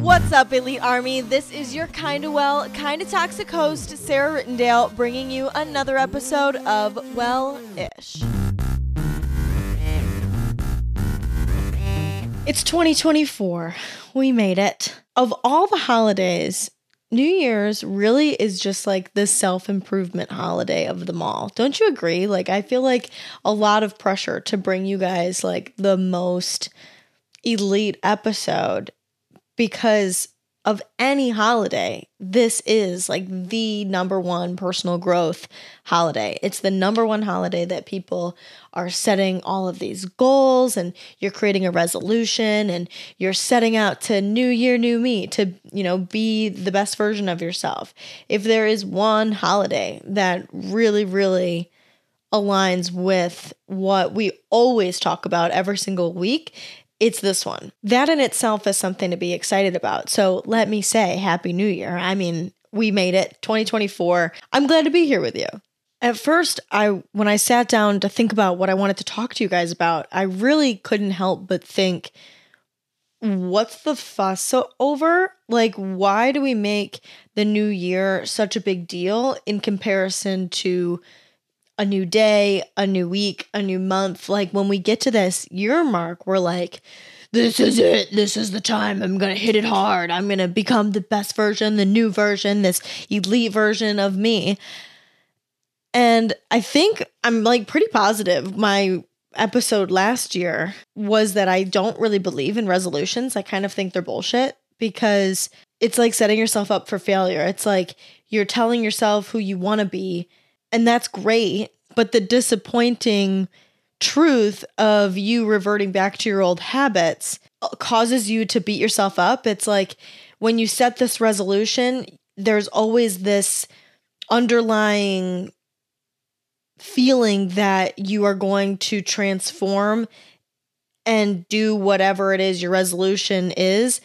What's up, Elite Army? This is your kinda well, kinda toxic host, Sarah Rittendale, bringing you another episode of Well Ish. It's 2024. We made it. Of all the holidays, New Year's really is just like the self improvement holiday of them all. Don't you agree? Like, I feel like a lot of pressure to bring you guys like the most elite episode because of any holiday, this is like the number one personal growth holiday. It's the number one holiday that people are setting all of these goals and you're creating a resolution and you're setting out to new year, new me to, you know, be the best version of yourself. If there is one holiday that really, really aligns with what we always talk about every single week, it's this one. That in itself is something to be excited about. So let me say Happy New Year. I mean, we made it 2024. I'm glad to be here with you. At first, I when I sat down to think about what I wanted to talk to you guys about, I really couldn't help but think what's the fuss over? Like why do we make the new year such a big deal in comparison to a new day, a new week, a new month. Like when we get to this year mark, we're like, this is it. This is the time. I'm going to hit it hard. I'm going to become the best version, the new version, this elite version of me. And I think I'm like pretty positive. My episode last year was that I don't really believe in resolutions. I kind of think they're bullshit because it's like setting yourself up for failure. It's like you're telling yourself who you want to be and that's great. But the disappointing truth of you reverting back to your old habits uh, causes you to beat yourself up. It's like when you set this resolution, there's always this underlying feeling that you are going to transform and do whatever it is your resolution is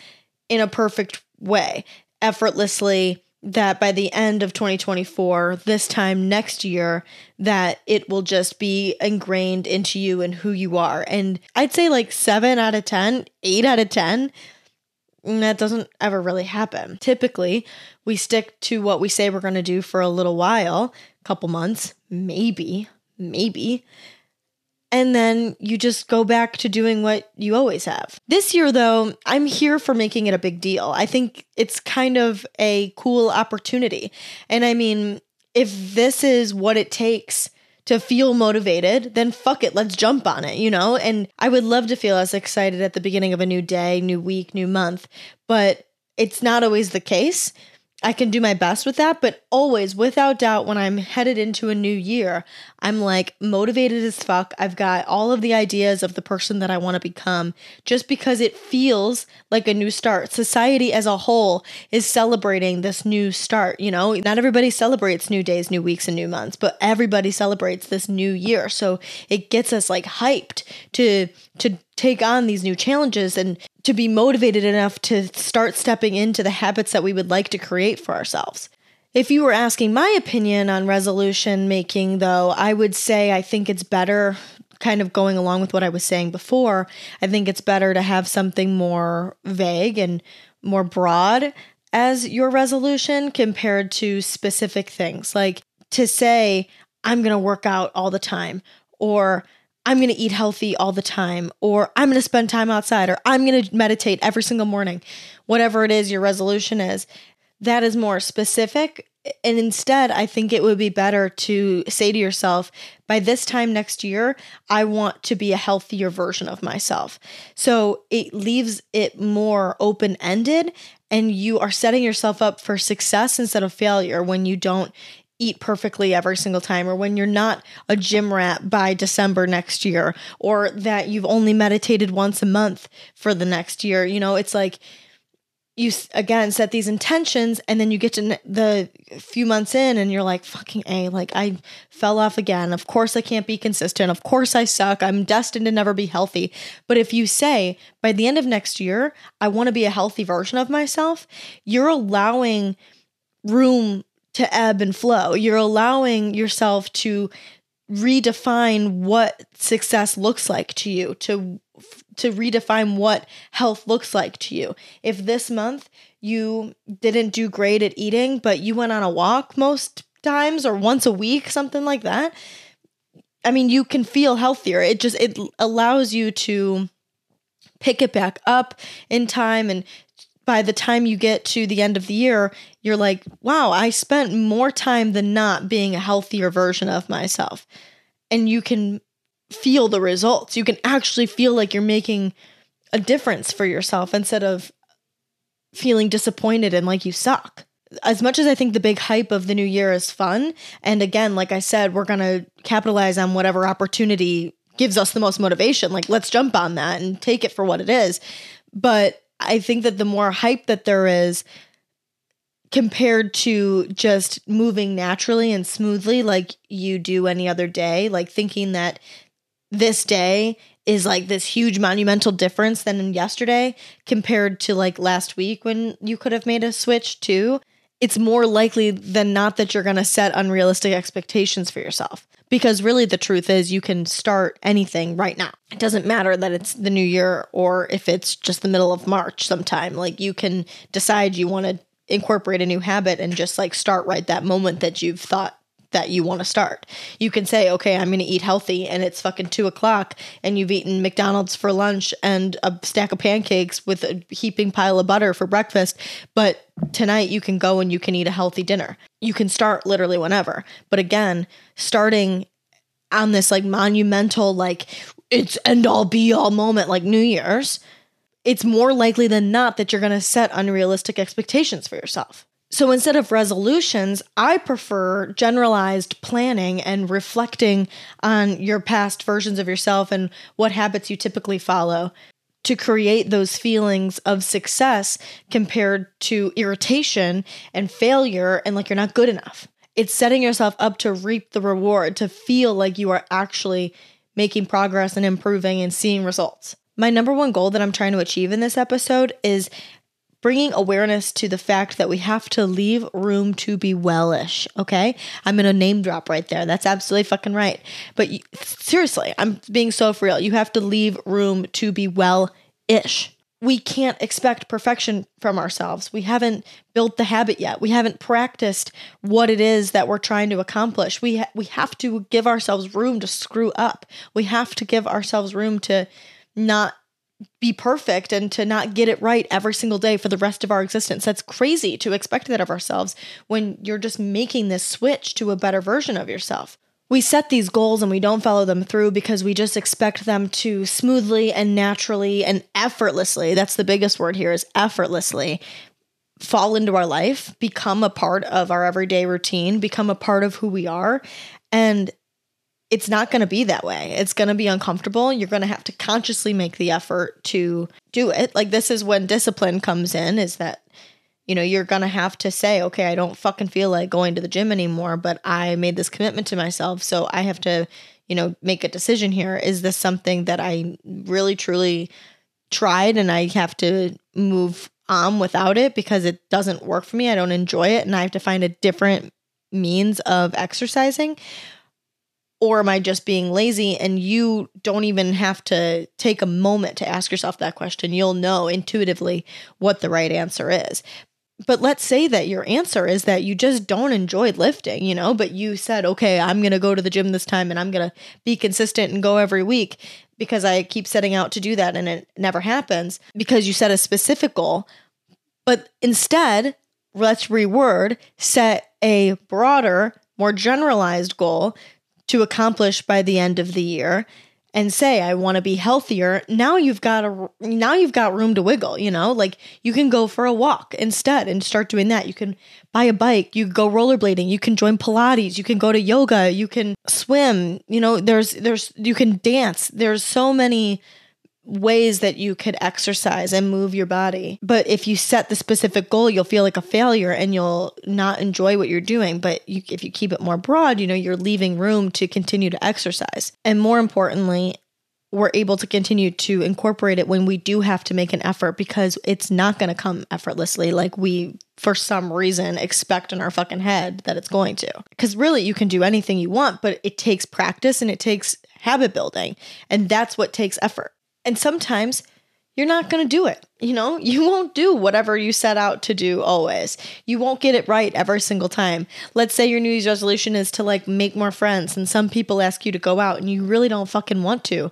in a perfect way, effortlessly, that by the end of 2024, this time next year, that it will just be ingrained into you and who you are. And I'd say like seven out of 10, eight out of 10, mm, that doesn't ever really happen. Typically, we stick to what we say we're going to do for a little while, a couple months, maybe, maybe and then you just go back to doing what you always have. This year, though, I'm here for making it a big deal. I think it's kind of a cool opportunity. And I mean, if this is what it takes to feel motivated, then fuck it, let's jump on it, you know? And I would love to feel as excited at the beginning of a new day, new week, new month, but it's not always the case. I can do my best with that, but always, without doubt, when I'm headed into a new year, I'm like motivated as fuck. I've got all of the ideas of the person that I want to become just because it feels like a new start. Society as a whole is celebrating this new start. You know, not everybody celebrates new days, new weeks, and new months, but everybody celebrates this new year. So it gets us like hyped to to take on these new challenges and to be motivated enough to start stepping into the habits that we would like to create for ourselves. If you were asking my opinion on resolution making, though, I would say I think it's better, kind of going along with what I was saying before, I think it's better to have something more vague and more broad as your resolution compared to specific things. Like to say, I'm going to work out all the time, or I'm going to eat healthy all the time, or I'm going to spend time outside, or I'm going to meditate every single morning, whatever it is your resolution is, that is more specific. And instead, I think it would be better to say to yourself, by this time next year, I want to be a healthier version of myself. So it leaves it more open ended, and you are setting yourself up for success instead of failure when you don't eat perfectly every single time, or when you're not a gym rat by December next year, or that you've only meditated once a month for the next year. You know, it's like you again set these intentions, and then you get to the few months in, and you're like, fucking A, like I fell off again. Of course, I can't be consistent. Of course, I suck. I'm destined to never be healthy. But if you say, by the end of next year, I want to be a healthy version of myself, you're allowing room to ebb and flow. You're allowing yourself to redefine what success looks like to you, to to redefine what health looks like to you. If this month you didn't do great at eating, but you went on a walk most times or once a week, something like that, I mean, you can feel healthier. It just it allows you to pick it back up in time and by the time you get to the end of the year, you're like, wow, I spent more time than not being a healthier version of myself. And you can feel the results. You can actually feel like you're making a difference for yourself instead of feeling disappointed and like you suck. As much as I think the big hype of the new year is fun, and again, like I said, we're going to capitalize on whatever opportunity gives us the most motivation. Like, let's jump on that and take it for what it is. But I think that the more hype that there is compared to just moving naturally and smoothly like you do any other day, like thinking that this day is like this huge monumental difference than in yesterday compared to like last week when you could have made a switch too. It's more likely than not that you're going to set unrealistic expectations for yourself. Because really, the truth is, you can start anything right now. It doesn't matter that it's the new year or if it's just the middle of March sometime. Like, you can decide you want to incorporate a new habit and just like start right that moment that you've thought that you want to start. You can say, okay, I'm going to eat healthy, and it's fucking two o'clock, and you've eaten McDonald's for lunch and a stack of pancakes with a heaping pile of butter for breakfast. But tonight you can go and you can eat a healthy dinner. You can start literally whenever. But again, starting on this like monumental, like it's end all be all moment like New Year's, it's more likely than not that you're going to set unrealistic expectations for yourself. So instead of resolutions, I prefer generalized planning and reflecting on your past versions of yourself and what habits you typically follow to create those feelings of success compared to irritation and failure and like you're not good enough. It's setting yourself up to reap the reward, to feel like you are actually making progress and improving and seeing results. My number one goal that I'm trying to achieve in this episode is bringing awareness to the fact that we have to leave room to be wellish. Okay. I'm going to name drop right there. That's absolutely fucking right. But you, seriously, I'm being so for real. You have to leave room to be well ish. We can't expect perfection from ourselves. We haven't built the habit yet. We haven't practiced what it is that we're trying to accomplish. We ha- we have to give ourselves room to screw up. We have to give ourselves room to not be perfect and to not get it right every single day for the rest of our existence. That's crazy to expect that of ourselves when you're just making this switch to a better version of yourself. We set these goals and we don't follow them through because we just expect them to smoothly and naturally and effortlessly, that's the biggest word here is effortlessly fall into our life, become a part of our everyday routine, become a part of who we are. And it's not going to be that way. It's going to be uncomfortable. You're going to have to consciously make the effort to do it. Like this is when discipline comes in is that you know, you're going to have to say, "Okay, I don't fucking feel like going to the gym anymore, but I made this commitment to myself, so I have to, you know, make a decision here. Is this something that I really truly tried and I have to move on without it because it doesn't work for me. I don't enjoy it and I have to find a different means of exercising or am I just being lazy? And you don't even have to take a moment to ask yourself that question. You'll know intuitively what the right answer is. But let's say that your answer is that you just don't enjoy lifting, you know, but you said, okay, I'm going to go to the gym this time and I'm going to be consistent and go every week because I keep setting out to do that and it never happens because you set a specific goal. But instead, let's reword, set a broader, more generalized goal to accomplish by the end of the year and say I want to be healthier, now you've got a now you've got room to wiggle, you know? Like you can go for a walk instead and start doing that. You can buy a bike, you go rollerblading, you can join pilates, you can go to yoga, you can swim, you know, there's there's you can dance. There's so many ways that you could exercise and move your body. But if you set the specific goal, you'll feel like a failure and you'll not enjoy what you're doing. But you, if you keep it more broad, you know, you're leaving room to continue to exercise. And more importantly, we're able to continue to incorporate it when we do have to make an effort because it's not going to come effortlessly like we for some reason expect in our fucking head that it's going to. Cuz really you can do anything you want, but it takes practice and it takes habit building, and that's what takes effort. And sometimes you're not going to do it. You know, you won't do whatever you set out to do always. You won't get it right every single time. Let's say your New Year's resolution is to like make more friends, and some people ask you to go out and you really don't fucking want to.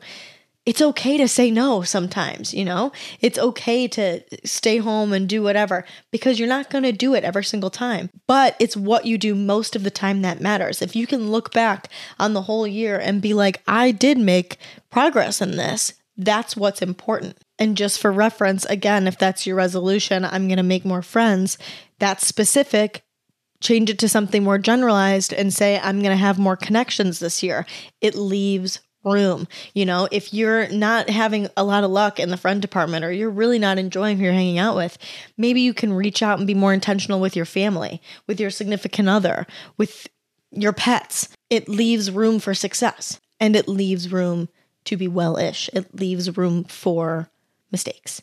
It's okay to say no sometimes, you know? It's okay to stay home and do whatever because you're not going to do it every single time. But it's what you do most of the time that matters. If you can look back on the whole year and be like, I did make progress in this, that's what's important. And just for reference, again, if that's your resolution, I'm going to make more friends, that's specific. Change it to something more generalized and say, I'm going to have more connections this year. It leaves room. You know, if you're not having a lot of luck in the friend department or you're really not enjoying who you're hanging out with, maybe you can reach out and be more intentional with your family, with your significant other, with your pets. It leaves room for success and it leaves room to be well ish. It leaves room for mistakes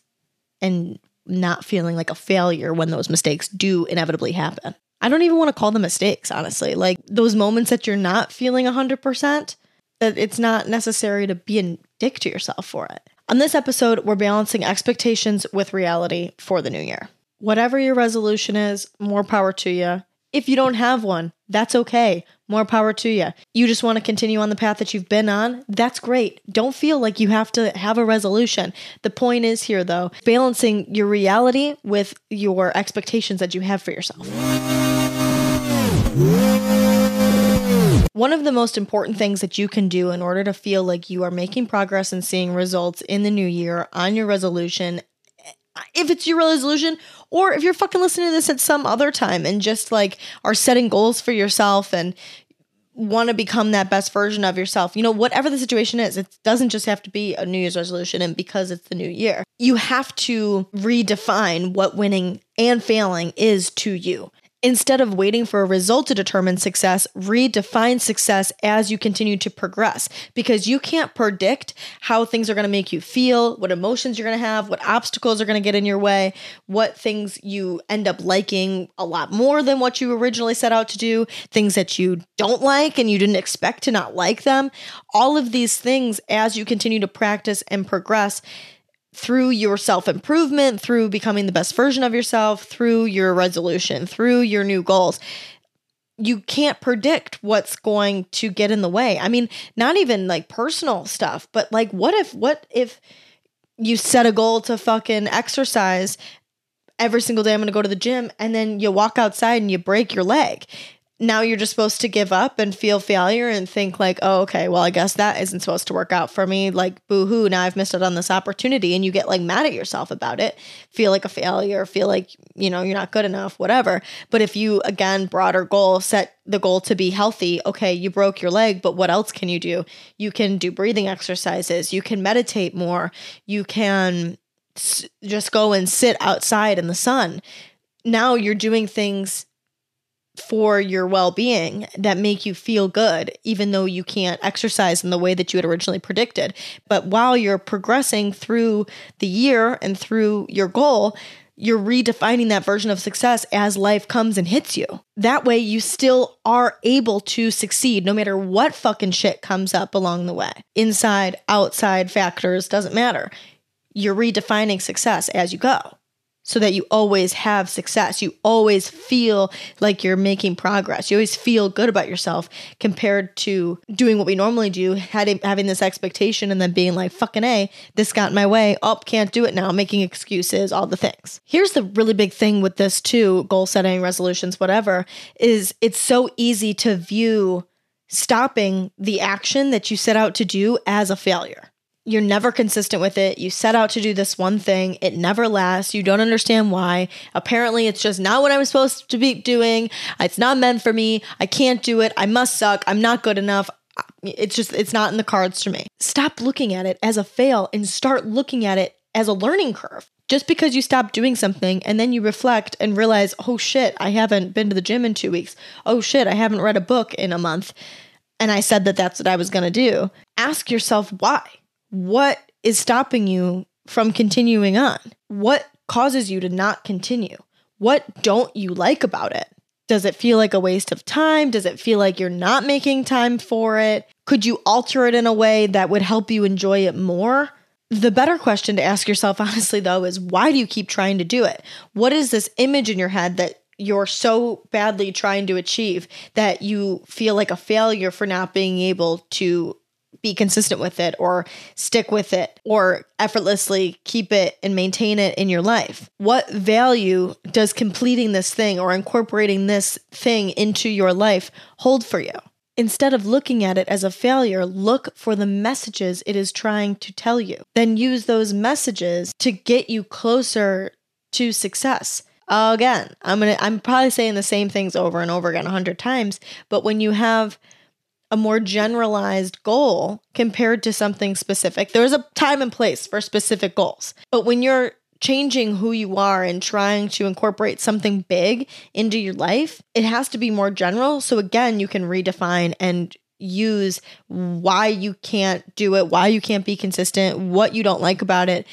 and not feeling like a failure when those mistakes do inevitably happen. I don't even want to call them mistakes, honestly. Like those moments that you're not feeling 100%, that it's not necessary to be a dick to yourself for it. On this episode, we're balancing expectations with reality for the new year. Whatever your resolution is, more power to you. If you don't have one, that's okay. More power to you. You just want to continue on the path that you've been on? That's great. Don't feel like you have to have a resolution. The point is here, though, balancing your reality with your expectations that you have for yourself. One of the most important things that you can do in order to feel like you are making progress and seeing results in the new year on your resolution if it's your resolution or if you're fucking listening to this at some other time and just like are setting goals for yourself and want to become that best version of yourself. You know, whatever the situation is, it doesn't just have to be a New Year's resolution and because it's the new year. You have to redefine what winning and failing is to you. Instead of waiting for a result to determine success, redefine success as you continue to progress because you can't predict how things are going to make you feel, what emotions you're going to have, what obstacles are going to get in your way, what things you end up liking a lot more than what you originally set out to do, things that you don't like and you didn't expect to not like them. All of these things as you continue to practice and progress through your self improvement, through becoming the best version of yourself, through your resolution, through your new goals. You can't predict what's going to get in the way. I mean, not even like personal stuff, but like, what if, what if you set a goal to fucking exercise every single day? I'm gonna go to the gym, and then you walk outside and you break your leg now you're just supposed to give up and feel failure and think like, oh, okay, well, I guess that isn't supposed to work out for me. Like, boo hoo, now I've missed out on this opportunity. And you get like mad at yourself about it, feel like a failure, feel like, you know, you're not good enough, whatever. But if you, again, broader goal, set the goal to be healthy, okay, you broke your leg, but what else can you do? You can do breathing exercises, you can meditate more, you can s- just go and sit outside in the sun. Now you're doing things for your well-being that make you feel good even though you can't exercise in the way that you had originally predicted but while you're progressing through the year and through your goal you're redefining that version of success as life comes and hits you. That way, you still are able to succeed no matter what fucking shit comes up along the way. Inside, outside factors, doesn't matter. You're redefining success as you go so that you always have success. You always feel like you're making progress. You always feel good about yourself compared to doing what we normally do, having this expectation and then being like, fucking A, this got in my way. Oh, can't do it now, making excuses, all the things. Here's the really big thing with this too goal setting, resolutions, whatever is it's so easy to view stopping the action that you set out to do as a failure you're never consistent with it. You set out to do this one thing, it never lasts. You don't understand why. Apparently, it's just not what I'm supposed to be doing. It's not meant for me. I can't do it. I must suck. I'm not good enough. It's just, it's not in the cards for me. Stop looking at it as a fail and start looking at it as a learning curve. Just because you stop doing something and then you reflect and realize, oh shit, I haven't been to the gym in two weeks. Oh shit, I haven't read a book in a month. And I said that that's what I was going to do. Ask yourself why what is stopping you from continuing on? What causes you to not continue? What don't you like about it? Does it feel like a waste of time? Does it feel like you're not making time for it? Could you alter it in a way that would help you enjoy it more? The better question to ask yourself, honestly, though, is why do you keep trying to do it? What is this image in your head that you're so badly trying to achieve that you feel like a failure for not being able to be consistent with it or stick with it or effortlessly keep it and maintain it in your life? What value does completing this thing or incorporating this thing into your life hold for you? Instead of looking at it as a failure, look for the messages it is trying to tell you. Then use those messages to get you closer to success. Again, I'm to I'm probably saying the same things over and over again a 100 times, but when you have a more generalized goal compared to something specific. There's a time and place for specific goals. But when you're changing who you are and trying to incorporate something big into your life, it has to be more general. So again, you can redefine and use why you can't do it, why you can't be consistent, what you don't like about it.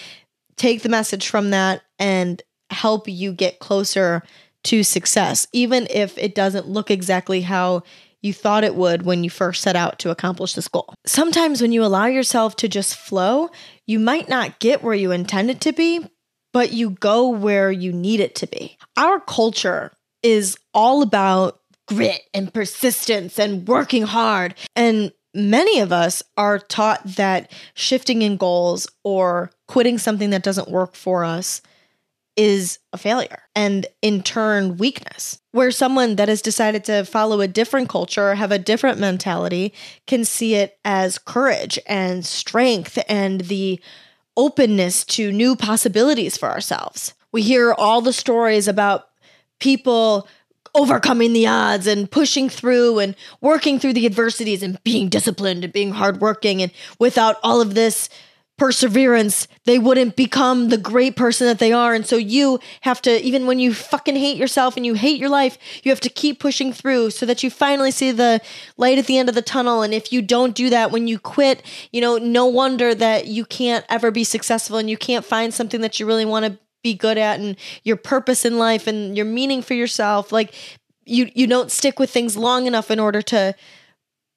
Take the message from that and help you get closer to success, even if it doesn't look exactly how you thought it would when you first set out to accomplish this goal. Sometimes when you allow yourself to just flow, you might not get where you intended to be, but you go where you need it to be. Our culture is all about grit and persistence and working hard. And many of us are taught that shifting in goals or quitting something that doesn't work for us is a failure and in turn weakness. Where someone that has decided to follow a different culture, have a different mentality, can see it as courage and strength and the openness to new possibilities for ourselves. We hear all the stories about people overcoming the odds and pushing through and working through the adversities and being disciplined and being hardworking. And without all of this perseverance, they wouldn't become the great person that they are. And so you have to, even when you fucking hate yourself and you hate your life, you have to keep pushing through so that you finally see the light at the end of the tunnel. And if you don't do that, when you quit, you know, no wonder that you can't ever be successful and you can't find something that you really want to be good at and your purpose in life and your meaning for yourself. Like you, you don't stick with things long enough in order to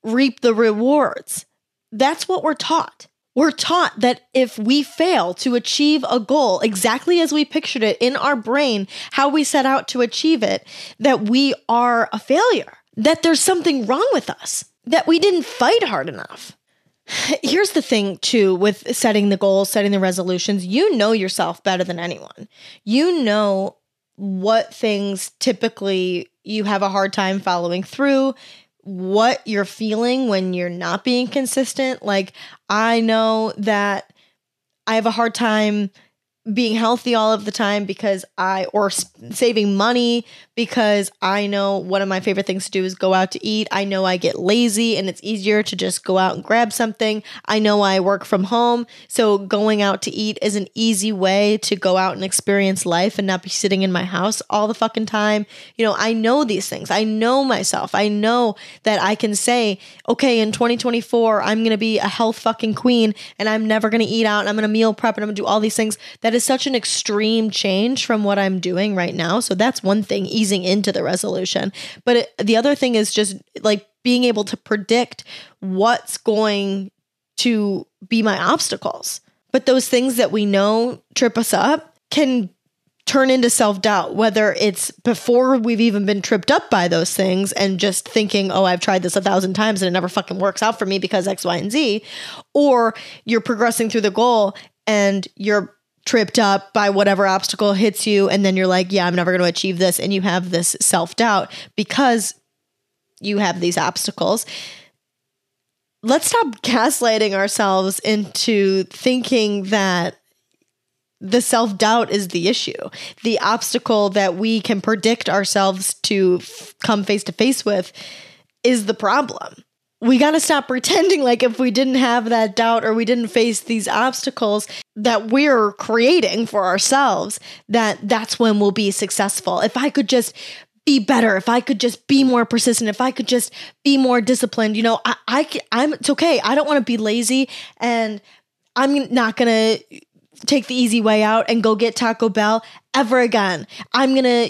reap the rewards. That's what we're taught. We're taught that if we fail to achieve a goal exactly as we pictured it in our brain, how we set out to achieve it, that we are a failure, that there's something wrong with us, that we didn't fight hard enough. Here's the thing, too, with setting the goals, setting the resolutions, you know yourself better than anyone. You know what things typically you have a hard time following through what you're feeling when you're not being consistent. Like, I know that I have a hard time being healthy all of the time because I, or saving money because I know one of my favorite things to do is go out to eat. I know I get lazy and it's easier to just go out and grab something. I know I work from home. So going out to eat is an easy way to go out and experience life and not be sitting in my house all the fucking time. You know, I know these things. I know myself. I know that I can say, okay, in 2024, I'm going to be a health fucking queen and I'm never going to eat out and I'm going to meal prep and I'm going to do all these things. That is such an extreme change from what I'm doing right now. So that's one thing easing into the resolution. But it, the other thing is just like being able to predict what's going to be my obstacles. But those things that we know trip us up can turn into self doubt, whether it's before we've even been tripped up by those things and just thinking, oh, I've tried this a thousand times and it never fucking works out for me because X, Y, and Z, or you're progressing through the goal and you're tripped up by whatever obstacle hits you and then you're like yeah i'm never going to achieve this and you have this self-doubt because you have these obstacles let's stop gaslighting ourselves into thinking that the self doubt is the issue. The obstacle that we can predict ourselves to f- come face to face with is the problem we got to stop pretending like if we didn't have that doubt or we didn't face these obstacles that we're creating for ourselves that that's when we'll be successful. If i could just be better if i could just be more persistent if i could just be more disciplined you know i, I i'm it's okay. I don't want to be lazy and i'm not gonna take the easy way out and go get taco bell ever again. I'm gonna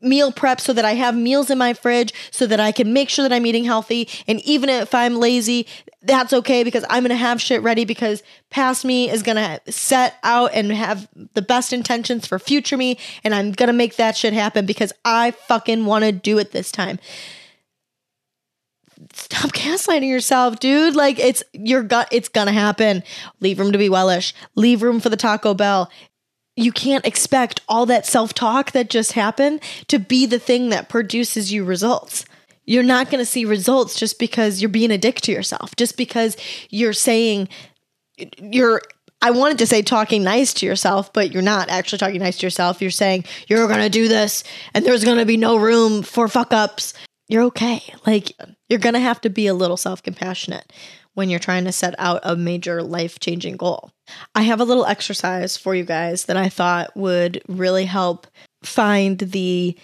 meal prep so that I have meals in my fridge so that I can make sure that I'm eating healthy. And even if I'm lazy, that's okay because I'm going to have shit ready because past me is going to set out and have the best intentions for future me. And I'm going to make that shit happen because I fucking want to do it this time. Stop gaslighting yourself, dude. Like it's your gut, it's gonna happen. Leave room to be wellish. Leave room for the Taco Bell you can't expect all that self talk that just happened to be the thing that produces you results. You're not going to see results just because you're being a dick to yourself, just because you're saying you're. I wanted to say talking nice to yourself, but you're not actually talking nice to yourself. You're saying you're going to do this and there's going to be no room for fuck ups. You're okay. Like, you're going to have to be a little self compassionate when you're trying to set out a major life changing goal. I have a little exercise for you guys that I thought would really help find the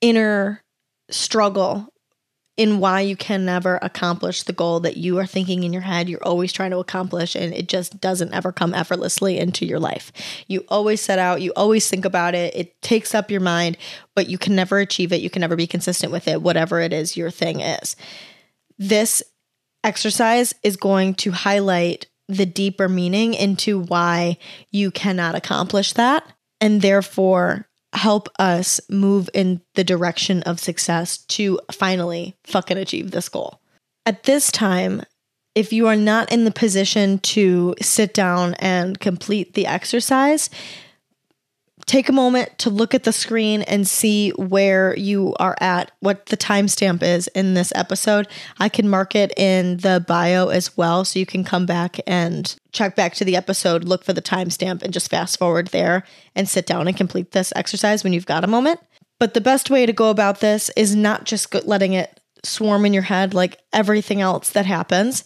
inner struggle in why you can never accomplish the goal that you are thinking in your head you're always trying to accomplish and it just doesn't ever come effortlessly into your life. You always set out, you always think about it, it takes up your mind, but you can never achieve it, you can never be consistent with it whatever it is your thing is. This exercise is going to highlight the deeper meaning into why you cannot accomplish that and therefore help us move in the direction of success to finally fucking achieve this goal. At this time, if you are not in the position to sit down and complete the exercise, take a moment to look at the screen and see where you are at, what the timestamp is in this episode. I can mark it in the bio as well, so you can come back and check back to the episode, look for the timestamp, and just fast forward there and sit down and complete this exercise when you've got a moment. But the best way to go about this is not just letting it swarm in your head like everything else that happens,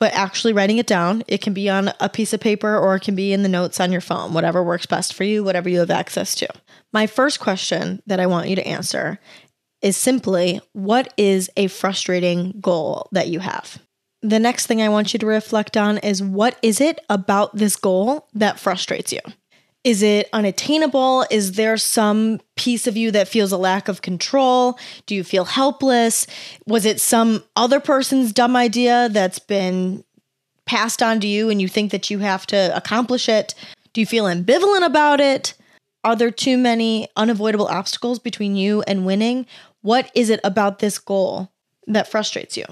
but actually writing it down. It can be on a piece of paper or it can be in the notes on your phone, whatever works best for you, whatever you have access to. My first question that I want you to answer is simply what is a frustrating goal that you have? The next thing I want you to reflect on is what is it about this goal that frustrates you? Is it unattainable? Is there some piece of you that feels a lack of control? Do you feel helpless? Was it some other person's dumb idea that's been passed on to you and you think that you have to accomplish it? Do you feel ambivalent about it? Are there too many unavoidable obstacles between you and winning? What is it about this goal that frustrates you?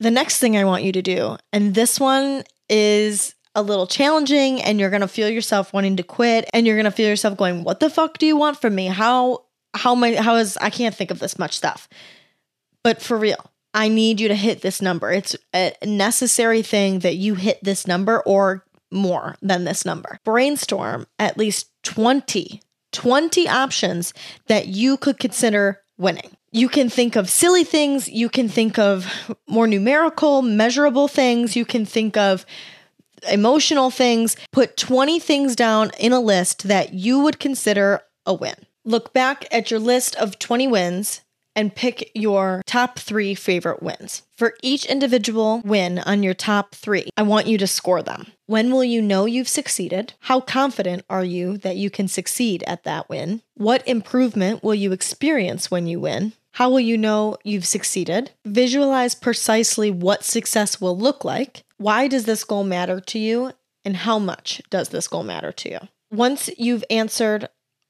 The next thing I want you to do, and this one is a little challenging and you're going to feel yourself wanting to quit and you're going to feel yourself going what the fuck do you want from me? How how my how is i can't think of this much stuff. But for real i need you to hit this number. It's a necessary thing that you hit this number or more than this number. Brainstorm at least 20 20 options that you could consider winning. You can think of silly things. You can think of more numerical measurable things. You can think of emotional things. Put 20 things down in a list that you would consider a win. Look back at your list of 20 wins and pick your top three favorite wins. For each individual win on your top three, I want you to score them. When will you know you've succeeded? How confident are you that you can succeed at that win? What improvement will you experience when you win? How will you know you've succeeded? Visualize precisely what success will look like. Why does this goal matter to you? And how much does this goal matter to you? Once you've answered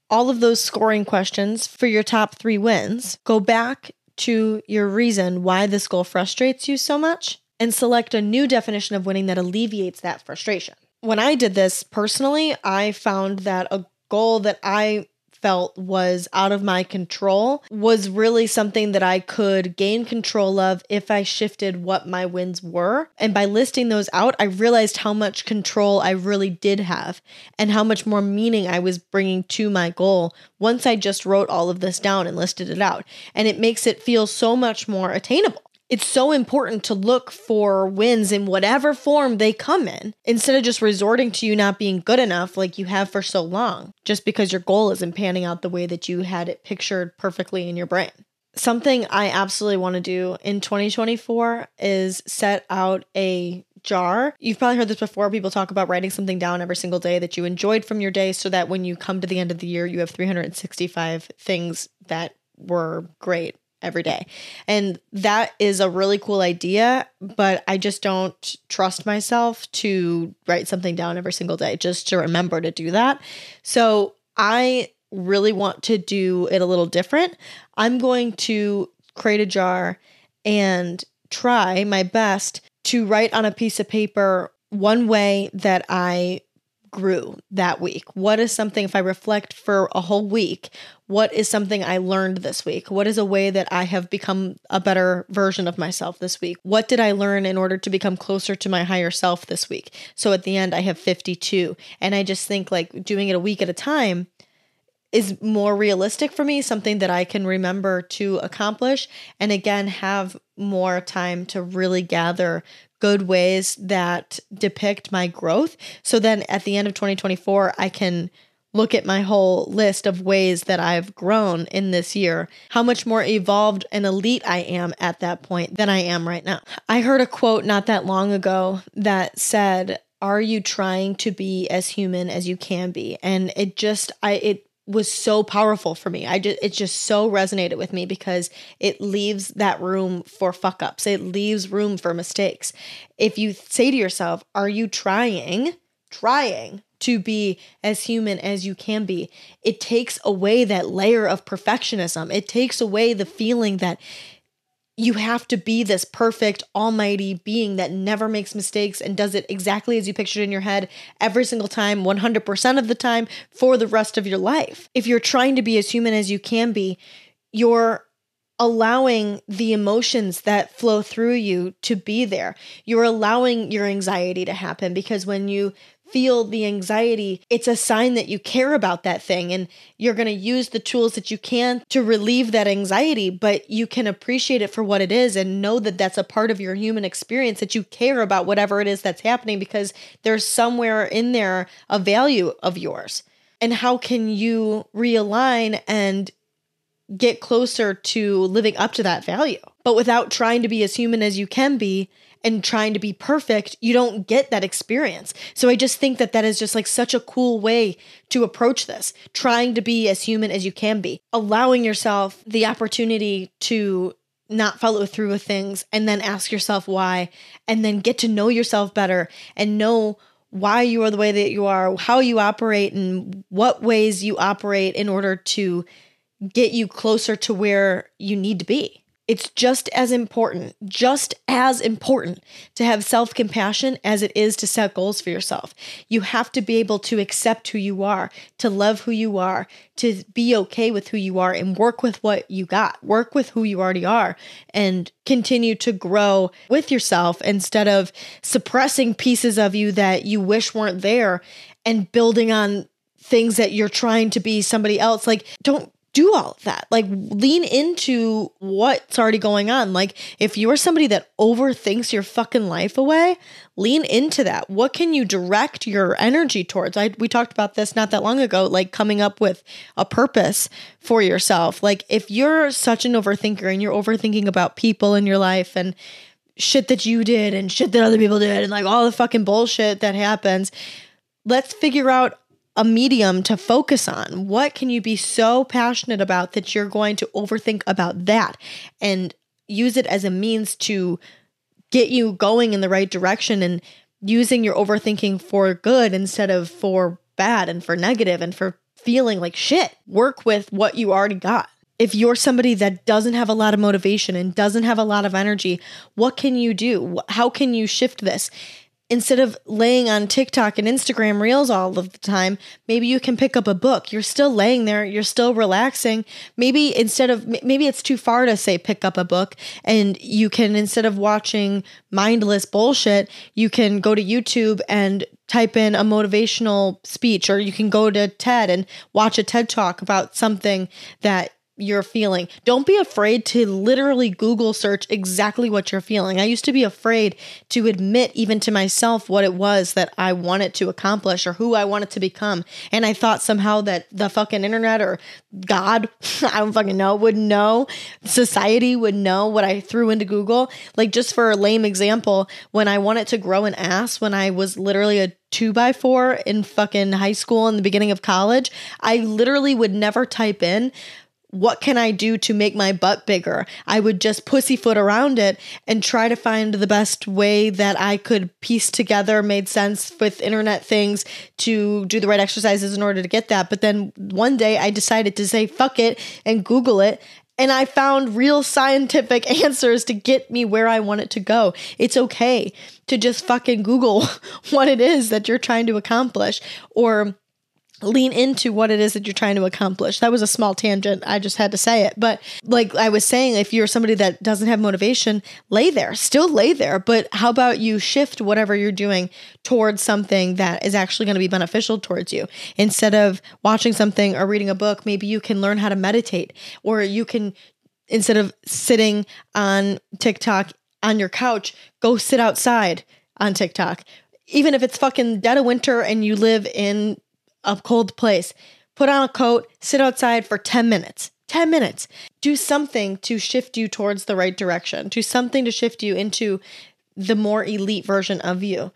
all of those scoring questions for your top three wins, go back to your reason why this goal frustrates you so much and select a new definition of winning that alleviates that frustration. When I did this personally, I found that a goal that I felt was out of my control was really something that I could gain control of if I shifted what my wins were. And by listing those out, I realized how much control I really did have and how much more meaning I was bringing to my goal once I just wrote all of this down and listed it out. And it makes it feel so much more attainable it's so important to look for wins in whatever form they come in instead of just resorting to you not being good enough like you have for so long, just because your goal isn't panning out the way that you had it pictured perfectly in your brain. Something I absolutely want to do in 2024 is set out a jar. You've probably heard this before. People talk about writing something down every single day that you enjoyed from your day so that when you come to the end of the year, you have 365 things that were great every day. And that is a really cool idea, but I just don't trust myself to write something down every single day just to remember to do that. So I really want to do it a little different. I'm going to create a jar and try my best to write on a piece of paper one way that I grew that week? What is something, if I reflect for a whole week, what is something I learned this week? What is a way that I have become a better version of myself this week? What did I learn in order to become closer to my higher self this week? So at the end, I have 52. And I just think like doing it a week at a time is more realistic for me, something that I can remember to accomplish. And again, have more time to really gather good ways that depict my growth. So then at the end of 2024, I can look at my whole list of ways that I've grown in this year, how much more evolved and elite I am at that point than I am right now. I heard a quote not that long ago that said, "Are you trying to be as human as you can be?" And it just I it was so powerful for me. I just it just so resonated with me because it leaves that room for fuck ups. It leaves room for mistakes. If you say to yourself, "Are you trying trying to be as human as you can be?" It takes away that layer of perfectionism. It takes away the feeling that you have to be this perfect almighty being that never makes mistakes and does it exactly as you pictured in your head every single time 100% of the time for the rest of your life. If you're trying to be as human as you can be you're allowing the emotions that flow through you to be there you're allowing your anxiety to happen because when you feel the anxiety, it's a sign that you care about that thing and you're going to use the tools that you can to relieve that anxiety, but you can appreciate it for what it is and know that that's a part of your human experience that you care about whatever it is that's happening because there's somewhere in there a value of yours. And how can you realign and get closer to living up to that value? But without trying to be as human as you can be and trying to be perfect, you don't get that experience. So I just think that that is just like such a cool way to approach this, trying to be as human as you can be, allowing yourself the opportunity to not follow through with things and then ask yourself why and then get to know yourself better and know why you are the way that you are, how you operate and what ways you operate in order to get you closer to where you need to be. It's just as important, just as important to have self compassion as it is to set goals for yourself. You have to be able to accept who you are, to love who you are, to be okay with who you are, and work with what you got, work with who you already are, and continue to grow with yourself instead of suppressing pieces of you that you wish weren't there and building on things that you're trying to be somebody else. Like, don't do all of that. Like lean into what's already going on. Like if you're somebody that overthinks your fucking life away, lean into that. What can you direct your energy towards? I we talked about this not that long ago, like coming up with a purpose for yourself. Like if you're such an overthinker and you're overthinking about people in your life and shit that you did and shit that other people did and like all the fucking bullshit that happens, let's figure out a medium to focus on. What can you be so passionate about that you're going to overthink about that and use it as a means to get you going in the right direction and using your overthinking for good instead of for bad and for negative and for feeling like shit. Work with what you already got. If you're somebody that doesn't have a lot of motivation and doesn't have a lot of energy, what can you do? How can you shift this? Instead of laying on TikTok and Instagram reels all of the time, maybe you can pick up a book. You're still laying there, you're still relaxing. Maybe instead of maybe it's too far to say pick up a book and you can instead of watching mindless bullshit, you can go to YouTube and type in a motivational speech or you can go to TED and watch a TED talk about something that you're feeling. Don't be afraid to literally Google search exactly what you're feeling. I used to be afraid to admit, even to myself, what it was that I wanted to accomplish or who I wanted to become. And I thought somehow that the fucking internet or God, I don't fucking know, would know, society would know what I threw into Google. Like, just for a lame example, when I wanted to grow an ass when I was literally a two by four in fucking high school in the beginning of college, I literally would never type in what can I do to make my butt bigger? I would just pussyfoot around it and try to find the best way that I could piece together made sense with internet things to do the right exercises in order to get that. But then one day I decided to say fuck it and Google it and I found real scientific answers to get me where I want it to go. It's okay to just fucking Google what it is that you're trying to accomplish or lean into what it is that you're trying to accomplish. That was a small tangent. I just had to say it. But like I was saying, if you're somebody that doesn't have motivation, lay there, still lay there. But how about you shift whatever you're doing towards something that is actually going to be beneficial towards you? Instead of watching something or reading a book, maybe you can learn how to meditate or you can, instead of sitting on TikTok on your couch, go sit outside on TikTok. Even if it's fucking dead of winter and you live in a cold place. Put on a coat, sit outside for 10 minutes. 10 minutes. Do something to shift you towards the right direction. Do something to shift you into the more elite version of you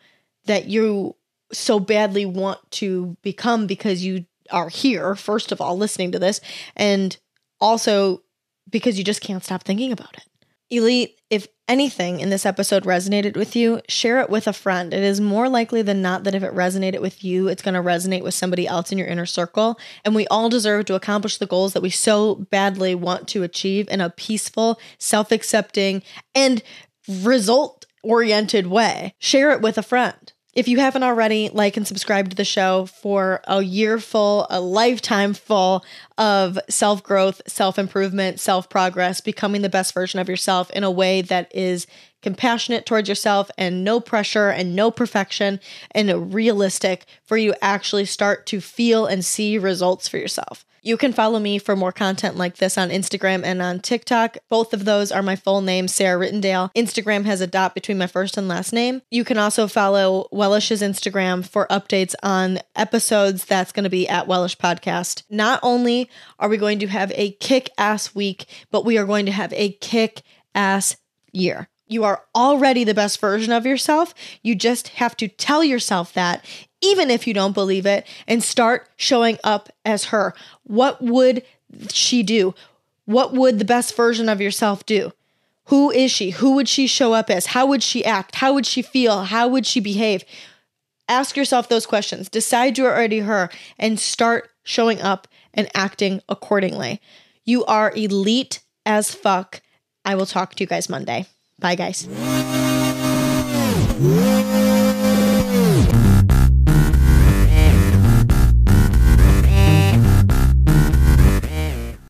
that you so badly want to become because you are here, first of all, listening to this, and also because you just can't stop thinking about it. Elite, if anything in this episode resonated with you, share it with a friend. It is more likely than not that if it resonated with you, it's going to resonate with somebody else in your inner circle. And we all deserve to accomplish the goals that we so badly want to achieve in a peaceful, self accepting, and result oriented way. Share it with a friend. If you haven't already, like and subscribe to the show for a year full, a lifetime full of self growth, self improvement, self progress, becoming the best version of yourself in a way that is compassionate towards yourself and no pressure and no perfection and realistic for you actually start to feel and see results for yourself. You can follow me for more content like this on Instagram and on TikTok. Both of those are my full name, Sarah Rittendale. Instagram has a dot between my first and last name. You can also follow Wellish's Instagram for updates on episodes. That's going to be at Wellish Podcast. Not only are we going to have a kick ass week, but we are going to have a kick ass year. You are already the best version of yourself. You just have to tell yourself that even if you don't believe it, and start showing up as her. What would she do? What would the best version of yourself do? Who is she? Who would she show up as? How would she act? How would she feel? How would she behave? Ask yourself those questions. Decide you're already her and start showing up and acting accordingly. You are elite as fuck. I will talk to you guys Monday. Bye, guys.